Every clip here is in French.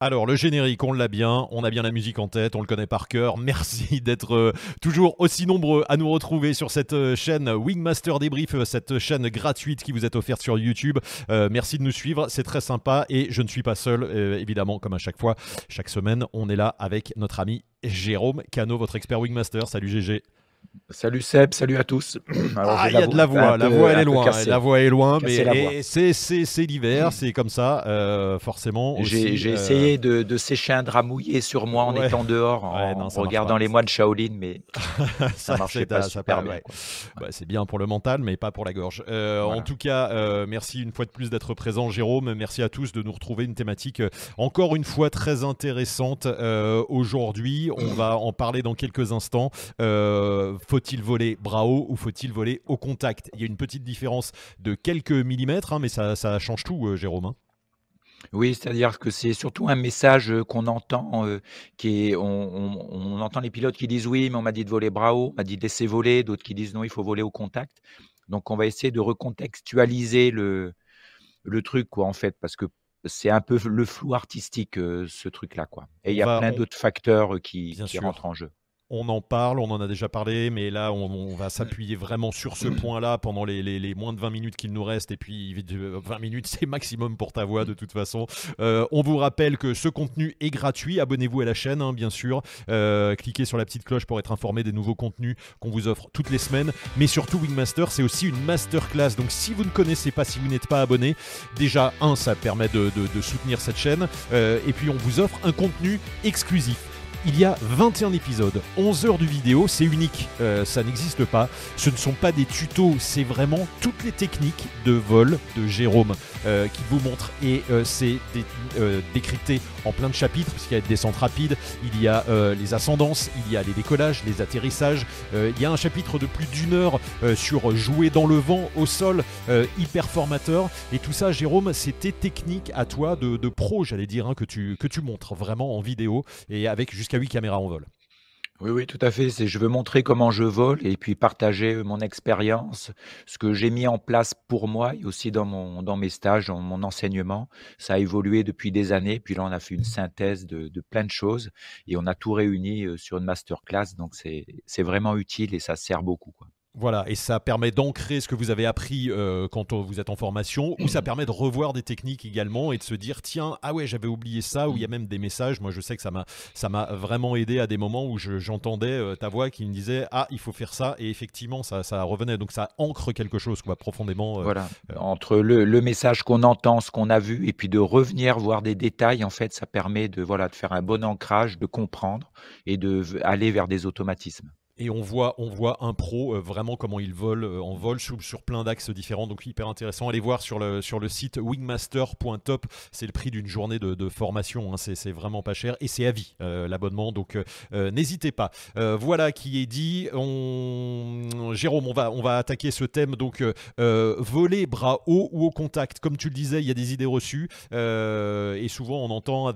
Alors, le générique, on l'a bien, on a bien la musique en tête, on le connaît par cœur. Merci d'être euh, toujours aussi nombreux à nous retrouver sur cette euh, chaîne Wingmaster Débrief, euh, cette chaîne gratuite qui vous est offerte sur YouTube. merci de nous suivre, c'est très sympa et je ne suis pas seul, évidemment, comme à chaque fois. Chaque semaine, on est là avec notre ami Jérôme Cano, votre expert Wingmaster. Salut GG. Salut Seb, salut à tous. ah, il y a de la voix, la voix elle est loin, la voix est loin, mais c'est l'hiver, c'est comme ça, euh, forcément. J'ai euh, essayé de, sécher un drap mouillé sur moi en étant dehors, en regardant les mois de Shaolin, mais ça, marchait pas super bien. Bah, c'est bien pour le mental, mais pas pour la gorge. Euh, en tout cas, merci une fois de plus d'être présent, Jérôme. Merci à tous de nous retrouver une thématique encore une fois très intéressante aujourd'hui. On va en parler dans quelques instants. Faut-il voler haut ou faut-il voler au contact? Il y a une petite différence de quelques millimètres, hein, mais ça, change tout, euh, Jérôme. Hein. Oui, c'est-à-dire que c'est surtout un message euh, qu'on entend, euh, qui est, on, entend les pilotes qui disent oui, mais on m'a dit de voler haut, on m'a dit de laisser voler, d'autres qui disent non, il faut voler au contact. Donc on va essayer de recontextualiser le, le truc, quoi, en fait, parce que c'est un peu le flou artistique, ce truc-là, quoi. Et il y a plein d'autres facteurs qui rentrent en jeu on en parle, on en a déjà parlé, mais là, on, va s'appuyer vraiment sur ce point-là pendant les, moins de 20 minutes qu'il nous reste. Et puis, 20 minutes, c'est maximum pour ta voix, de toute façon. Euh, on vous rappelle que ce contenu est gratuit. Abonnez-vous à la chaîne, hein, bien sûr. Euh, cliquez sur la petite cloche pour être informé des nouveaux contenus qu'on vous offre toutes les semaines. Mais surtout, Wingmaster, c'est aussi une masterclass. Donc, si vous ne connaissez pas, si vous n'êtes pas abonné, déjà, un, ça permet de, soutenir cette chaîne. Euh, et puis, on vous offre un contenu exclusif il y a 21 épisodes, 11 heures de vidéo, c'est unique, euh, ça n'existe pas. Ce ne sont pas des tutos, c'est vraiment toutes les techniques de vol de Jérôme euh, qui vous montre. Et euh, c'est décrypté en plein de chapitres, puisqu'il y a des descentes rapides, il y a les ascendances, il y a les décollages, les atterrissages. il y a un chapitre de plus d'une heure sur jouer dans le vent, au sol, hyper formateur. Et tout ça, Jérôme, c'était technique à toi de, pro, j'allais dire, hein, que, tu, que tu montres vraiment en vidéo et avec jusqu'à 8 caméras vol. Oui, oui, tout à fait. C'est, je veux montrer comment je vole et puis partager euh, mon expérience, ce que j'ai mis en place pour moi et aussi dans mon, dans mes stages, dans mon enseignement. Ça a évolué depuis des années. Puis là, on a fait une synthèse de, de plein de choses et on a tout réuni euh, sur une masterclass. Donc, c'est, c'est vraiment utile et ça sert beaucoup. Voilà, et ça permet d'ancrer ce que vous avez appris euh, quand vous êtes en formation, ou ça permet de revoir des techniques également et de se dire tiens, ah ouais, j'avais oublié ça, ou il y a même des messages. Moi, je sais que ça m'a, ça m'a vraiment aidé à des moments où j'entendais euh, ta voix qui me disait ah, il faut faire ça, et effectivement, ça, ça revenait. Donc, ça ancre quelque chose, quoi, profondément. Euh, voilà, entre le, le message qu'on entend, ce qu'on a vu, et puis de revenir voir des détails, en fait, ça permet de, voilà, de faire un bon ancrage, de comprendre et de aller vers des automatismes et on voit, on voit un pro euh, vraiment comment il vole euh, en vol sur, plein d'axes différents. Donc hyper intéressant. Allez voir sur le, sur le site wingmaster.top. C'est le prix d'une journée de, formation. Hein. C'est vraiment pas cher et c'est à vie euh, l'abonnement. Donc n'hésitez pas. voilà qui est dit. On... Jérôme, on va, on va attaquer ce thème. Donc voler bras haut ou au contact. Comme tu le disais, il y a des idées reçues et souvent on entend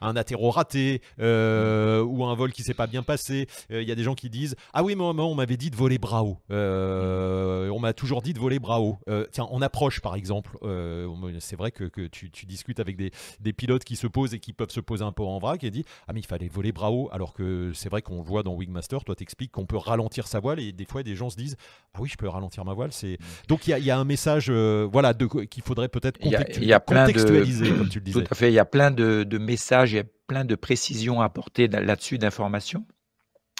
un atterro raté ou un vol qui s'est pas bien passé. Il y a des gens qui disent ah oui, mais on m'avait dit de voler bras haut. Euh, on m'a toujours dit de voler bras haut. Euh, tiens, en approche, par exemple, euh, c'est vrai que, tu, discutes avec des, pilotes qui se posent et qui peuvent se poser un peu en vrac et dit Ah, mais il fallait voler bras haut. Alors que c'est vrai qu'on voit dans Wingmaster, toi, t'expliques qu'on peut ralentir sa voile et des fois, des gens se disent Ah oui, je peux ralentir ma voile. C'est Donc, il y, a un message voilà, qu'il faudrait peut-être contextualiser, comme tu le disais. Tout à fait. Il y a plein de, de messages, il y a plein de précisions à apporter là-dessus, d'informations.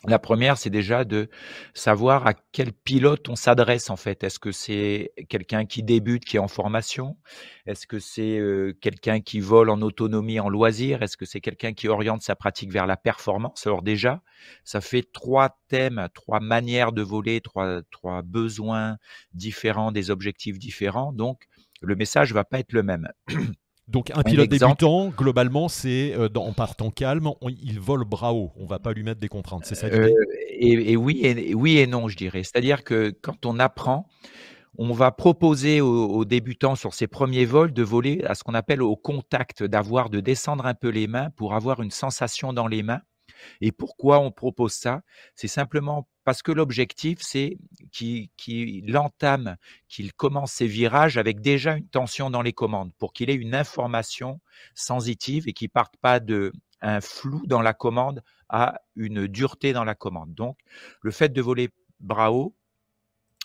La première, c'est déjà de savoir à quel pilote on s'adresse en fait. Est-ce que c'est quelqu'un qui débute, qui est en formation? Est-ce que c'est quelqu'un qui vole en autonomie, en loisir? Est-ce que c'est quelqu'un qui oriente sa pratique vers la performance? Alors déjà, ça fait trois thèmes, trois manières de voler, trois, trois besoins différents, des objectifs différents. Donc, le message va pas être le même. Donc un pilote débutant, globalement, c'est euh, en partant calme, il vole bras haut. On va pas lui mettre des contraintes, c'est ça euh, et, oui et, oui et non, je dirais. C'est-à-dire que quand on apprend, on va proposer aux, débutants sur ses premiers vols de voler à ce qu'on appelle au contact, d'avoir de descendre un peu les mains pour avoir une sensation dans les mains Et pourquoi on propose ça? C'est simplement parce que l'objectif, c'est qu'il entame, qu'il commence ses virages avec déjà une tension dans les commandes, pour qu'il ait une information sensitive et qu'il parte pas de un flou dans la commande à une dureté dans la commande. Donc, le fait de voler haut,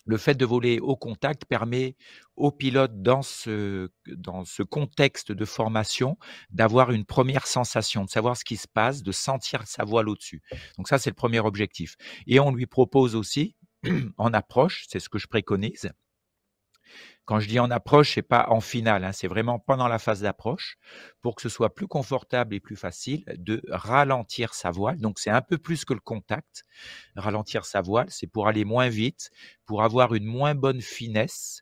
le fait de voler au contact permet au pilote dans ce, dans ce contexte de formation d'avoir une première sensation, de savoir ce qui se passe, de sentir sa voile au-dessus. Donc ça, c'est le premier objectif. Et on lui propose aussi, en approche, c'est ce que je préconise, quand je dis en approche, c'est pas en finale, hein, c'est vraiment pendant la phase d'approche, pour que ce soit plus confortable et plus facile de ralentir sa voile. Donc c'est un peu plus que le contact. Ralentir sa voile, c'est pour aller moins vite, pour avoir une moins bonne finesse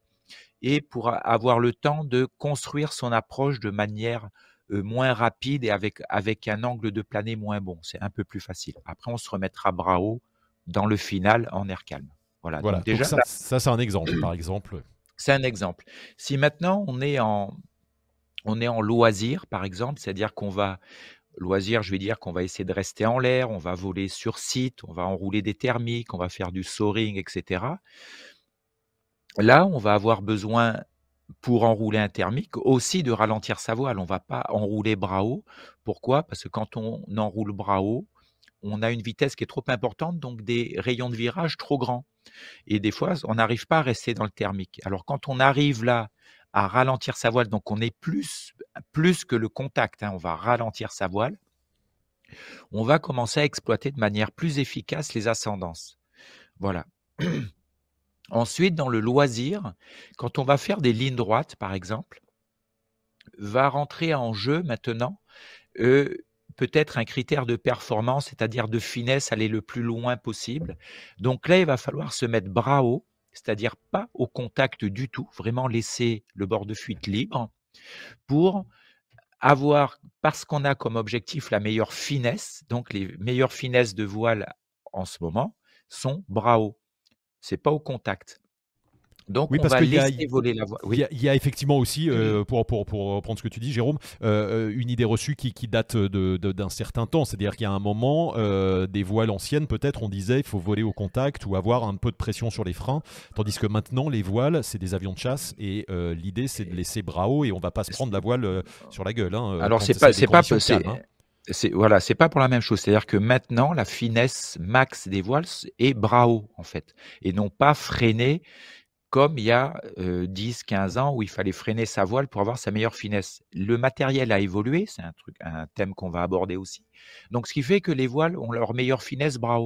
et pour avoir le temps de construire son approche de manière euh, moins rapide et avec, avec un angle de planée moins bon. C'est un peu plus facile. Après, on se remettra bras haut dans le final en air calme. Voilà. voilà. déjà, ça, ça c'est un exemple, par exemple. C'est un exemple. Si maintenant on est en, loisir, par exemple, c'est-à-dire qu'on va loisir, je vais dire qu'on va essayer de rester en l'air, on va voler sur site, on va enrouler des thermiques, on va faire du soaring, etc. Là, on va avoir besoin pour enrouler un thermique aussi de ralentir sa voile. On ne va pas enrouler bras haut. Pourquoi? Parce que quand on enroule bras haut, on a une vitesse qui est trop importante, donc des rayons de virage trop grands. Et des fois, on n'arrive pas à rester dans le thermique. Alors quand on arrive là à ralentir sa voile, donc on est plus, plus que le contact, hein, on va ralentir sa voile, on va commencer à exploiter de manière plus efficace les ascendances. Voilà. Ensuite, dans le loisir, quand on va faire des lignes droites, par exemple, va rentrer en jeu maintenant euh, peut-être un critère de performance, c'est-à-dire de finesse, aller le plus loin possible. Donc là, il va falloir se mettre bras haut, c'est-à-dire pas au contact du tout, vraiment laisser le bord de fuite libre pour avoir, parce qu'on a comme objectif la meilleure finesse, donc les meilleures finesses de voile en ce moment sont bras haut. C'est pas au contact. Donc, on va laisser voler la voie. Il, y a, effectivement aussi, euh, pour, pour, pour, reprendre ce que tu dis, Jérôme, euh, euh, une idée reçue qui, qui date d'un de, certain temps. C'est-à-dire qu'il y a un moment, des voiles anciennes, peut-être, on disait il faut voler au contact ou avoir un peu de pression sur les freins. Tandis que maintenant, les voiles, c'est des avions de chasse et l'idée, c'est de laisser bras haut et on va pas se prendre la voile sur la gueule. Hein, Alors, c'est pas, c'est pas possible. Hein. C'est voilà, c'est pas pour la même chose. C'est-à-dire que maintenant, la finesse max des voiles est bras haut en fait, et non pas freiner comme il y a 10-15 ans où il fallait freiner sa voile pour avoir sa meilleure finesse. Le matériel a évolué, c'est un truc, un thème qu'on va aborder aussi. Donc, ce qui fait que les voiles ont leur meilleure finesse bras.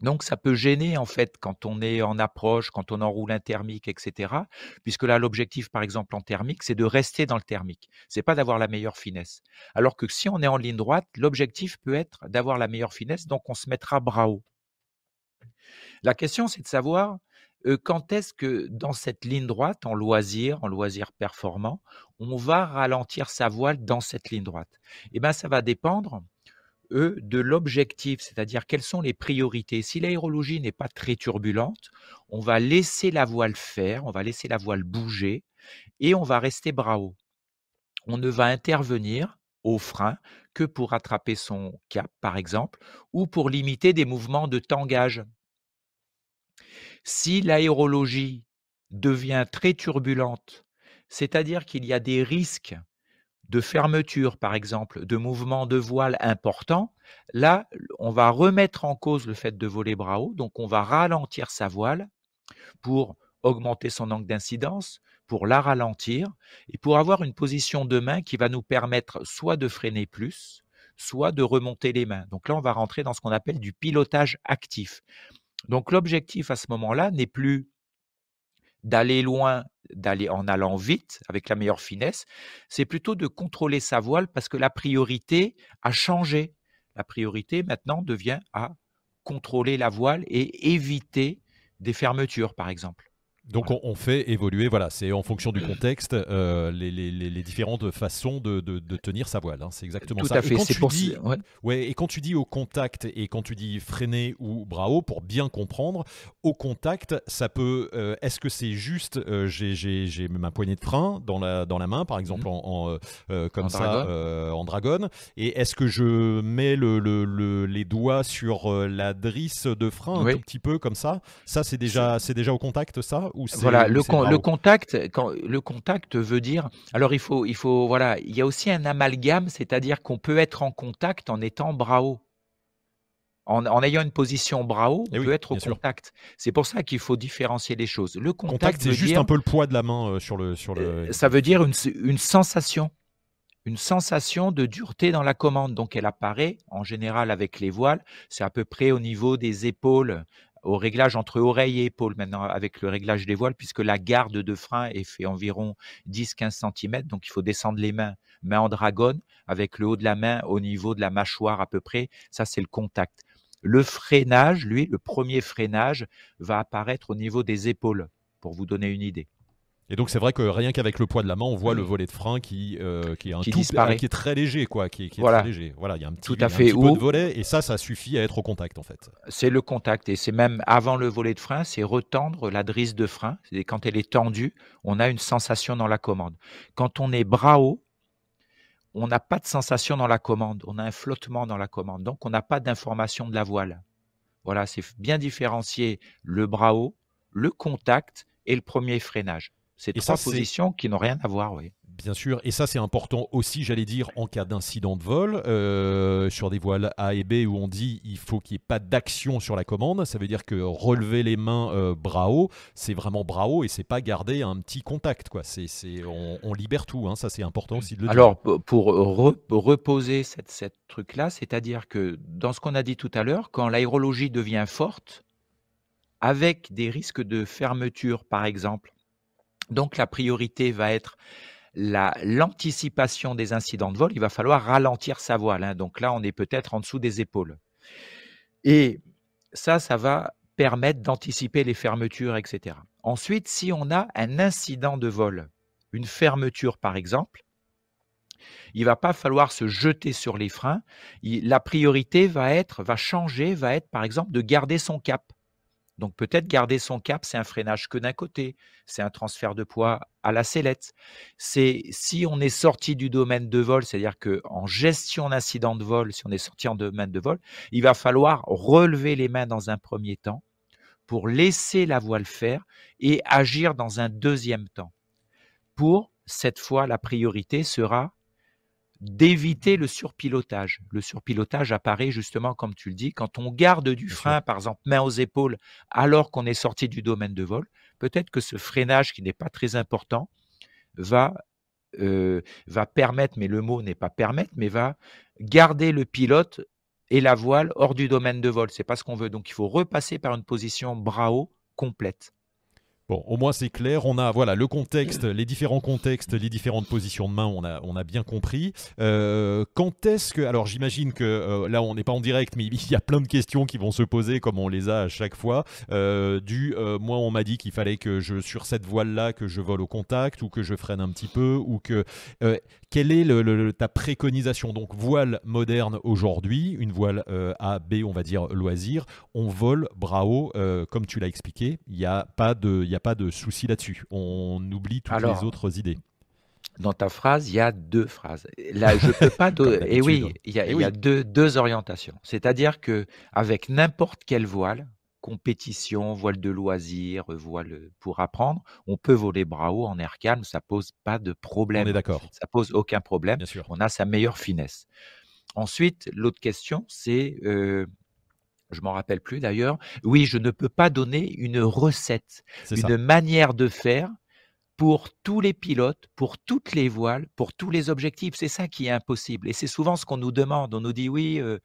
Donc, ça peut gêner en fait quand on est en approche, quand on enroule un thermique, etc. Puisque là, l'objectif, par exemple, en thermique, c'est de rester dans le thermique. C'est pas d'avoir la meilleure finesse. Alors que si on est en ligne droite, l'objectif peut être d'avoir la meilleure finesse, donc on se mettra bras. La question, c'est de savoir quand est-ce que dans cette ligne droite, en loisir, en loisir performant, on va ralentir sa voile dans cette ligne droite? Eh bien, ça va dépendre de l'objectif, c'est-à-dire quelles sont les priorités. Si l'aérologie n'est pas très turbulente, on va laisser la voile faire, on va laisser la voile bouger et on va rester bras haut. On ne va intervenir au frein que pour rattraper son cap, par exemple, ou pour limiter des mouvements de tangage. Si l'aérologie devient très turbulente, c'est-à-dire qu'il y a des risques de fermeture, par exemple, de mouvements de voile importants, là, on va remettre en cause le fait de voler bras haut, donc on va ralentir sa voile pour augmenter son angle d'incidence, pour la ralentir et pour avoir une position de main qui va nous permettre soit de freiner plus, soit de remonter les mains. Donc là, on va rentrer dans ce qu'on appelle du pilotage actif. Donc l'objectif à ce moment-là n'est plus d'aller loin, d'aller en allant vite avec la meilleure finesse, c'est plutôt de contrôler sa voile parce que la priorité a changé. La priorité maintenant devient à contrôler la voile et éviter des fermetures, par exemple. Donc on, fait évoluer, voilà, c'est en fonction du contexte, euh, les, différentes façons de, tenir sa voile. Hein, c'est exactement ça. À fait. Et quand, tu dis, ouais. et quand tu dis au contact et quand tu dis freiner ou bravo, pour bien comprendre, au contact, ça peut. Euh, est-ce que c'est juste, euh, j'ai ma poignée de frein dans la, dans la main, par exemple, mhm. en, comme ça, en dragon, et est-ce que je mets le, les doigts sur la drisse de frein un tout petit peu comme ça? Ça, c'est déjà, déjà au contact, ça voilà, le, le, contact, quand, le contact veut dire. Alors il faut, il faut, voilà, il y a aussi un amalgame, c'est-à-dire qu'on peut être en contact en étant bras haut. En, ayant une position bras haut, on eh peut être au contact. C'est pour ça qu'il faut différencier les choses. Le contact, c'est juste un peu le poids de la main euh, sur le sur le. Euh, ça veut dire une, une sensation une sensation de dureté dans la commande. Donc elle apparaît en général avec les voiles, c'est à peu près au niveau des épaules, au réglage entre oreille et épaule maintenant avec le réglage des voiles puisque la garde de frein est fait environ 10-15 cm donc il faut descendre les mains main en dragonne avec le haut de la main au niveau de la mâchoire à peu près. Ça c'est le contact. Le freinage lui le premier freinage va apparaître au niveau des épaules pour vous donner une idée et donc c'est vrai que rien qu'avec le poids de la main, on voit le volet de frein qui, euh, qui est un qui tout, disparaît. qui est très léger, quoi, qui, est voilà. très léger. Voilà, il y a un petit, tout à fait. Un petit peu de volet et ça, ça suffit à être au contact en fait. C'est le contact et c'est même avant le volet de frein, c'est retendre la drisse de frein. C'est quand elle est tendue, on a une sensation dans la commande. Quand on est bras haut, on n'a pas de sensation dans la commande, on a un flottement dans la commande, donc on n'a pas d'information de la voile. Voilà, c'est bien différencier le bras haut, le contact et le premier freinage. C'est trois positions qui n'ont rien à voir, oui. Bien sûr, et ça c'est important aussi, j'allais dire, en cas d'incident de vol, euh, sur des voiles A et B où on dit il faut qu'il n'y ait pas d'action sur la commande. Ça veut dire que relever les mains euh, bras haut, c'est vraiment bras haut et c'est pas garder un petit contact. Quoi. C'est, on, libère tout, hein. ça c'est important aussi de le Alors, dire. Alors, pour reposer cette, cette truc-là, c'est-à-dire que dans ce qu'on a dit tout à l'heure, quand l'aérologie devient forte, avec des risques de fermeture par exemple, donc la priorité va être l'anticipation des incidents de vol. Il va falloir ralentir sa voile. Hein. Donc là, on est peut-être en dessous des épaules. Et ça, ça va permettre d'anticiper les fermetures, etc. Ensuite, si on a un incident de vol, une fermeture par exemple, il va pas falloir se jeter sur les freins. la priorité va être, va changer, va être par exemple de garder son cap. Donc peut-être garder son cap, c'est un freinage que d'un côté, c'est un transfert de poids à la sellette. C'est si on est sorti du domaine de vol, c'est-à-dire que en gestion d'incident de vol, si on est sorti en domaine de vol, il va falloir relever les mains dans un premier temps pour laisser la voile faire et agir dans un deuxième temps. Pour cette fois, la priorité sera d'éviter le surpilotage. Le surpilotage apparaît justement, comme tu le dis, quand on garde du frein, par exemple, main aux épaules, alors qu'on est sorti du domaine de vol. Peut-être que ce freinage, qui n'est pas très important, va, euh, va permettre, mais le mot n'est pas permettre, mais va garder le pilote et la voile hors du domaine de vol. C'est pas ce qu'on veut. Donc, il faut repasser par une position bras haut complète. Bon, au moins c'est clair. On a voilà le contexte, les différents contextes, les différentes positions de main. On a on a bien compris. Euh, quand est-ce que alors j'imagine que euh, là on n'est pas en direct, mais il y a plein de questions qui vont se poser comme on les a à chaque fois. Euh, du moi on m'a dit qu'il fallait que je sur cette voile là que je vole au contact ou que je freine un petit peu ou que quelle est ta préconisation? Donc voile moderne aujourd'hui, une voile A B on va dire loisir. On vole haut comme tu l'as expliqué. Il n'y a pas de n'y a pas de souci là-dessus. On oublie toutes les autres idées. Dans ta phrase, il y a deux phrases. Là, je peux pas. et oui, il y a, y a deux, deux orientations. C'est-à-dire que avec n'importe quelle voile, compétition, voile de loisir, voile pour apprendre, on peut voler bras haut en air calme, ça pose pas de problème. On est d'accord. Ça pose aucun problème. Bien sûr. On a sa meilleure finesse. Ensuite, l'autre question, c'est euh, je m'en rappelle plus d'ailleurs. Oui, je ne peux pas donner une recette, une manière de faire pour tous les pilotes, pour toutes les voiles, pour tous les objectifs. C'est ça qui est impossible. Et c'est souvent ce qu'on nous demande. On nous dit oui, euh,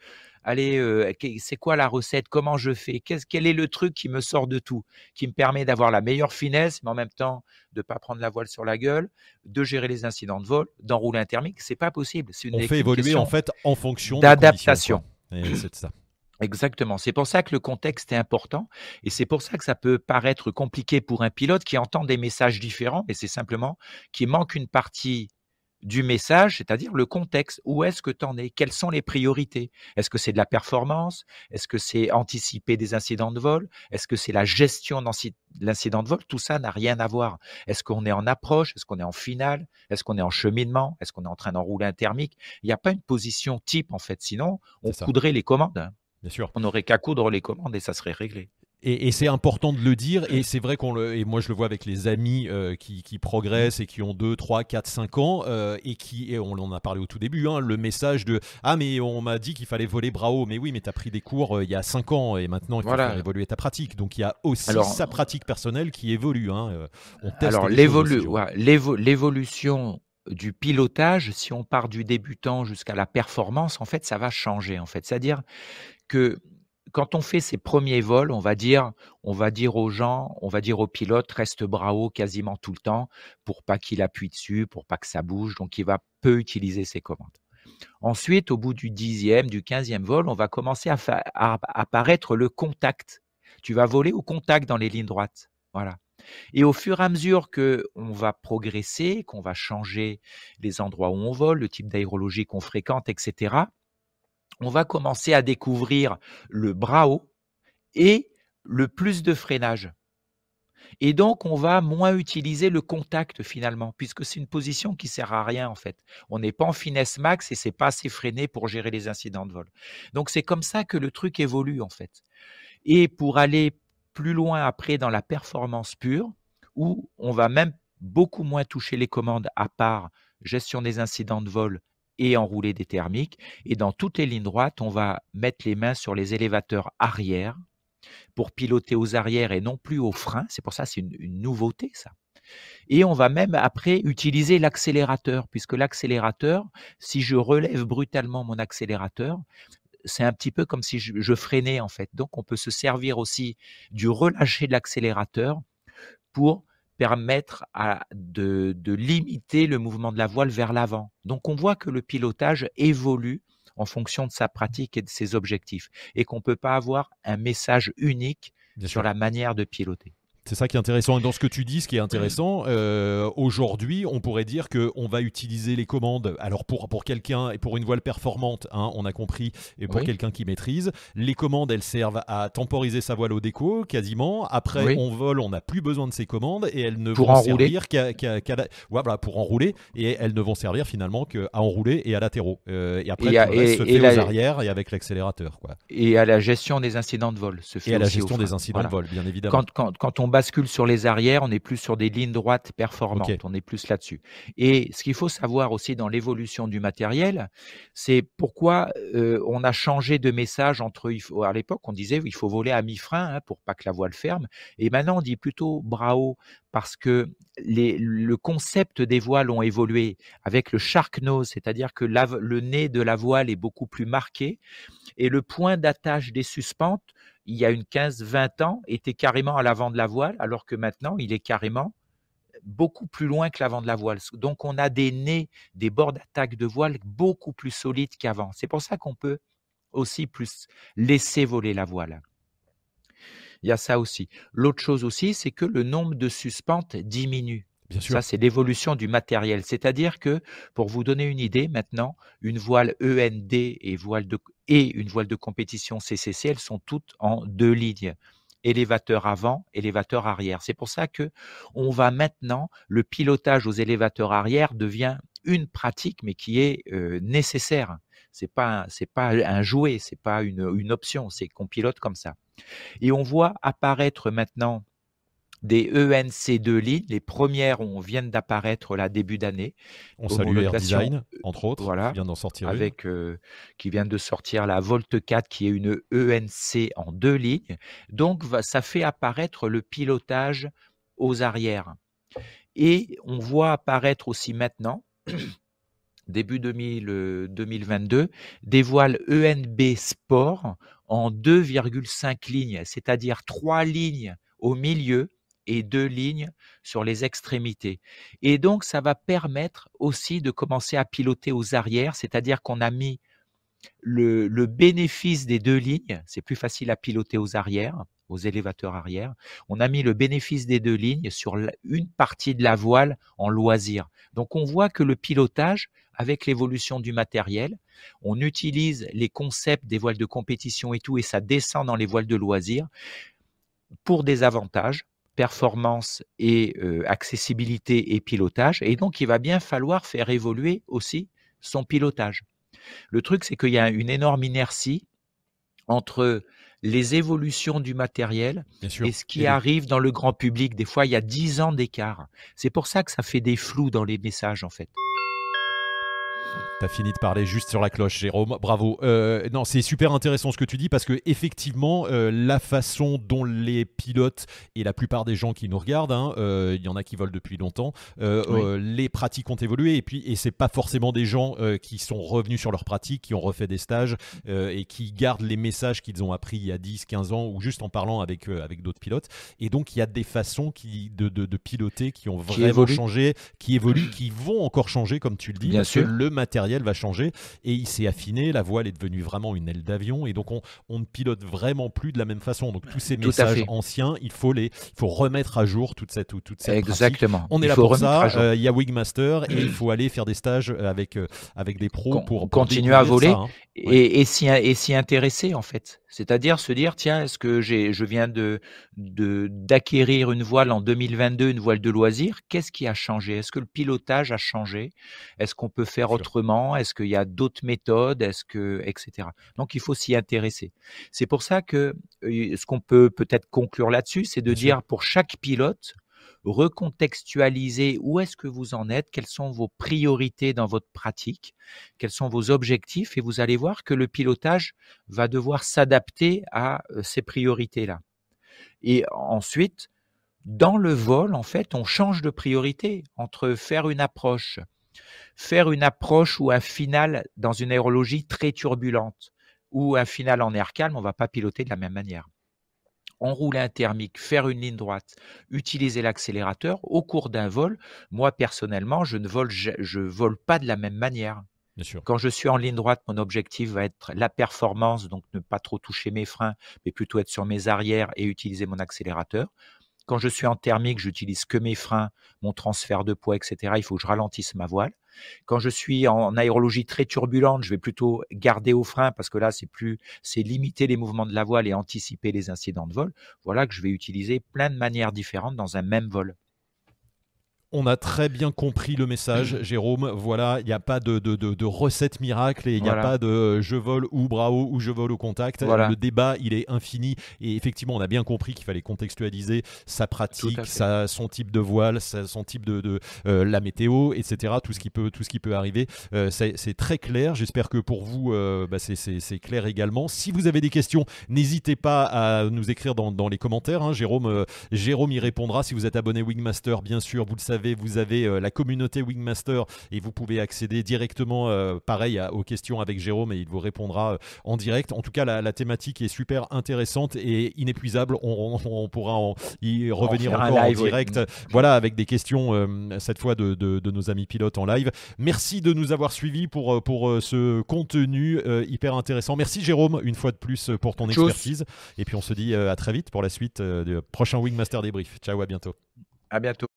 allez, euh, c'est quoi la recette? Comment je fais? Quel est le truc qui me sort de tout Qui me permet d'avoir la meilleure finesse, mais en même temps de ne pas prendre la voile sur la gueule, de gérer les incidents de vol, d'enrouler un thermique? C'est pas possible. On fait évoluer en fait en fonction d'adaptation. C'est ça. Exactement. C'est pour ça que le contexte est important et c'est pour ça que ça peut paraître compliqué pour un pilote qui entend des messages différents, mais c'est simplement qu'il manque une partie du message, c'est-à-dire le contexte. Où est-ce que tu en es? Quelles sont les priorités? Est-ce que c'est de la performance? Est-ce que c'est anticiper des incidents de vol? Est-ce que c'est la gestion de l'incident de vol? Tout ça n'a rien à voir. Est-ce qu'on est en approche? Est-ce qu'on est en finale? Est-ce qu'on est en cheminement? Est-ce qu'on est en train d'enrouler un thermique? Il n'y a pas une position type en fait, sinon on coudrait les commandes. Bien sûr. On n'aurait qu'à coudre les commandes et ça serait réglé. Et, c'est important de le dire, et c'est vrai qu'on le, et moi je le vois avec les amis euh, qui, progressent et qui ont 2, 3, 4, 5 ans, euh, et qui, et on en a parlé au tout début, hein, le message de Ah, mais on m'a dit qu'il fallait voler Bravo, mais oui, mais tu as pris des cours euh, il y a 5 ans, et maintenant il faut faire évoluer ta pratique. Donc il y a aussi sa pratique personnelle qui évolue. Hein, on alors l'évolution du pilotage, si on part du débutant jusqu'à la performance, en fait, ça va changer. En fait, c'est-à-dire que quand on fait ses premiers vols, on va dire, on va dire aux gens, on va dire au pilote, reste bras haut quasiment tout le temps pour pas qu'il appuie dessus, pour pas que ça bouge. Donc, il va peu utiliser ses commandes. Ensuite, au bout du dixième, du quinzième vol, on va commencer à, à apparaître le contact. Tu vas voler au contact dans les lignes droites. Voilà. Et au fur et à mesure que on va progresser, qu'on va changer les endroits où on vole, le type d'aérologie qu'on fréquente, etc., on va commencer à découvrir le bras haut et le plus de freinage. Et donc, on va moins utiliser le contact finalement, puisque c'est une position qui sert à rien en fait. On n'est pas en finesse max et c'est pas assez freiné pour gérer les incidents de vol. Donc, c'est comme ça que le truc évolue en fait. Et pour aller plus loin après dans la performance pure, où on va même beaucoup moins toucher les commandes à part gestion des incidents de vol et enrouler des thermiques. Et dans toutes les lignes droites, on va mettre les mains sur les élévateurs arrière pour piloter aux arrières et non plus aux freins. C'est pour ça c'est une, une, nouveauté ça. Et on va même après utiliser l'accélérateur, puisque l'accélérateur, si je relève brutalement mon accélérateur, c'est un petit peu comme si je, je, freinais en fait. Donc on peut se servir aussi du relâcher de l'accélérateur pour permettre à, de, de, limiter le mouvement de la voile vers l'avant. Donc on voit que le pilotage évolue en fonction de sa pratique et de ses objectifs et qu'on ne peut pas avoir un message unique sur la manière de piloter. C'est ça qui est intéressant. Et dans ce que tu dis, ce qui est intéressant, euh, aujourd'hui, on pourrait dire qu'on va utiliser les commandes. Alors, pour, pour quelqu'un et pour une voile performante, hein, on a compris, et pour quelqu'un qui maîtrise, les commandes, elles servent à temporiser sa voile au déco, quasiment. Après, on vole, on n'a plus besoin de ces commandes et elles ne vont servir qu'à. voilà, pour enrouler. Et elles ne vont servir finalement qu'à enrouler et à latéraux. Euh, et après, et se fait aux arrières et avec l'accélérateur. Et à la gestion des incidents de vol. Se fait et à la gestion des incidents de vol, bien évidemment. Quand, quand, quand on bascule sur les arrières, on est plus sur des lignes droites performantes, on est plus là-dessus. Et ce qu'il faut savoir aussi dans l'évolution du matériel, c'est pourquoi euh, on a changé de message entre à l'époque on disait il faut voler à mi-frein hein, pour pas que la voile ferme, et maintenant on dit plutôt bras haut parce que les, le concept des voiles ont évolué avec le shark nose, c'est-à-dire que le nez de la voile est beaucoup plus marqué. Et le point d'attache des suspentes il y a une 15-20 ans, était carrément à l'avant de la voile, alors que maintenant, il est carrément beaucoup plus loin que l'avant de la voile. Donc, on a des nez, des bords d'attaque de voile beaucoup plus solides qu'avant. C'est pour ça qu'on peut aussi plus laisser voler la voile. Il y a ça aussi. L'autre chose aussi, c'est que le nombre de suspentes diminue. Bien sûr. Ça, c'est l'évolution du matériel. C'est-à-dire que, pour vous donner une idée, maintenant, une voile END et, voile de, et une voile de compétition CCC, elles sont toutes en deux lignes élévateur avant, élévateur arrière. C'est pour ça que on va maintenant le pilotage aux élévateurs arrière devient une pratique, mais qui est euh, nécessaire. C'est pas c'est pas un jouet, c'est pas une, une option, c'est qu'on pilote comme ça. Et on voit apparaître maintenant des ENC2 lignes. Les premières on viennent d'apparaître là début d'année. On salue Air Design, entre autres, voilà, qui vient d'en sortir avec, euh, qui vient de sortir la Volt 4 qui est une ENC en deux lignes. Donc ça fait apparaître le pilotage aux arrières. Et on voit apparaître aussi maintenant, début 2022, euh, des voiles ENB Sport en 2,5 lignes, c'est-à-dire trois lignes au milieu et deux lignes sur les extrémités. Et donc, ça va permettre aussi de commencer à piloter aux arrières, c'est-à-dire qu'on a mis le, bénéfice des deux lignes, c'est plus facile à piloter aux arrières, aux élévateurs arrière. On a mis le bénéfice des deux lignes sur une partie de la voile en loisir. Donc on voit que le pilotage, avec l'évolution du matériel, on utilise les concepts des voiles de compétition et tout, et ça descend dans les voiles de loisir pour des avantages performance et euh, accessibilité et pilotage. Et donc, il va bien falloir faire évoluer aussi son pilotage. Le truc, c'est qu'il y a une énorme inertie entre les évolutions du matériel et ce qui arrive dans le grand public. Des fois, il y a 10 ans d'écart. C'est pour ça que ça fait des flous dans les messages, en fait. T'as fini de parler juste sur la cloche, Jérôme. Bravo. Euh, non, c'est super intéressant ce que tu dis parce que effectivement, euh, la façon dont les pilotes et la plupart des gens qui nous regardent, hein, euh, il y en a qui volent depuis longtemps, les pratiques ont évolué et puis et c'est pas forcément des gens qui sont revenus sur leurs pratiques, qui ont refait des stages et qui gardent les messages qu'ils ont appris il y a 10, 15 ans ou juste en parlant avec avec d'autres pilotes. Et donc il y a des façons qui de, de, piloter qui ont vraiment changé, qui évoluent, qui vont encore changer comme tu le dis. Bien sûr. le matériel va changer et il s'est affiné, la voile est devenue vraiment une aile d'avion et donc on, on, ne pilote vraiment plus de la même façon. Donc tous ces messages anciens, il faut les il faut remettre à jour toute cette toute cette Exactement. On est là pour ça. Euh, il y a Wigmaster et il faut aller faire des stages avec euh, avec des pros pour, continuer à voler hein. et, et s'y intéresser en fait. C'est-à-dire se dire, tiens, est-ce que j'ai, je viens de, d'acquérir une voile en 2022, une voile de loisir? Qu'est-ce qui a changé? Est-ce que le pilotage a changé? Est-ce qu'on peut faire autrement? Est-ce qu'il y a d'autres méthodes? Est-ce que, etc. Donc, il faut s'y intéresser. C'est pour ça que euh, ce qu'on peut peut-être conclure là-dessus, c'est de dire pour chaque pilote, recontextualiser où est-ce que vous en êtes, quelles sont vos priorités dans votre pratique, quels sont vos objectifs, et vous allez voir que le pilotage va devoir s'adapter à euh, ces priorités-là. Et ensuite, dans le vol, en fait, on change de priorité entre faire une approche, faire une approche ou un final dans une aérologie très turbulente, ou un final en air calme, on ne va pas piloter de la même manière enrouler un thermique, faire une ligne droite, utiliser l'accélérateur au cours d'un vol, moi personnellement, je ne vole, je, vole pas de la même manière. Bien sûr. Quand je suis en ligne droite, mon objectif va être la performance, donc ne pas trop toucher mes freins, mais plutôt être sur mes arrières et utiliser mon accélérateur. Quand je suis en thermique, j'utilise que mes freins, mon transfert de poids, etc. Il faut que je ralentisse ma voile. Quand je suis en aérologie très turbulente, je vais plutôt garder au frein parce que là, c'est plus, c'est limiter les mouvements de la voile et anticiper les incidents de vol. Voilà que je vais utiliser plein de manières différentes dans un même vol. On a très bien compris le message, mm. Jérôme. Voilà, il n'y a pas de, de, recette miracle et il n'y a pas de euh, je vole ou bravo ou je vole au contact. Le débat, il est infini. Et effectivement, on a bien compris qu'il fallait contextualiser sa pratique, sa, son type de voile, son type de, euh, la météo, etc. Tout ce qui peut, tout ce qui peut arriver. Euh, c'est très clair. J'espère que pour vous, bah, c'est clair également. Si vous avez des questions, n'hésitez pas à nous écrire dans, les commentaires. Hein. Jérôme, Jérôme y répondra. Si vous êtes abonné Wingmaster, bien sûr, vous le savez vous avez euh, la communauté Wingmaster et vous pouvez accéder directement, euh, pareil, aux questions avec Jérôme et il vous répondra euh, en direct. En tout cas, la, thématique est super intéressante et inépuisable. On, pourra y revenir encore en direct. Voilà, avec des questions cette fois de, nos amis pilotes en live. Merci de nous avoir suivis pour, pour ce contenu hyper intéressant. Merci Jérôme, une fois de plus, pour ton expertise. Et puis on se dit à très vite pour la suite du prochain Wingmaster débrief. Ciao, à bientôt. À bientôt.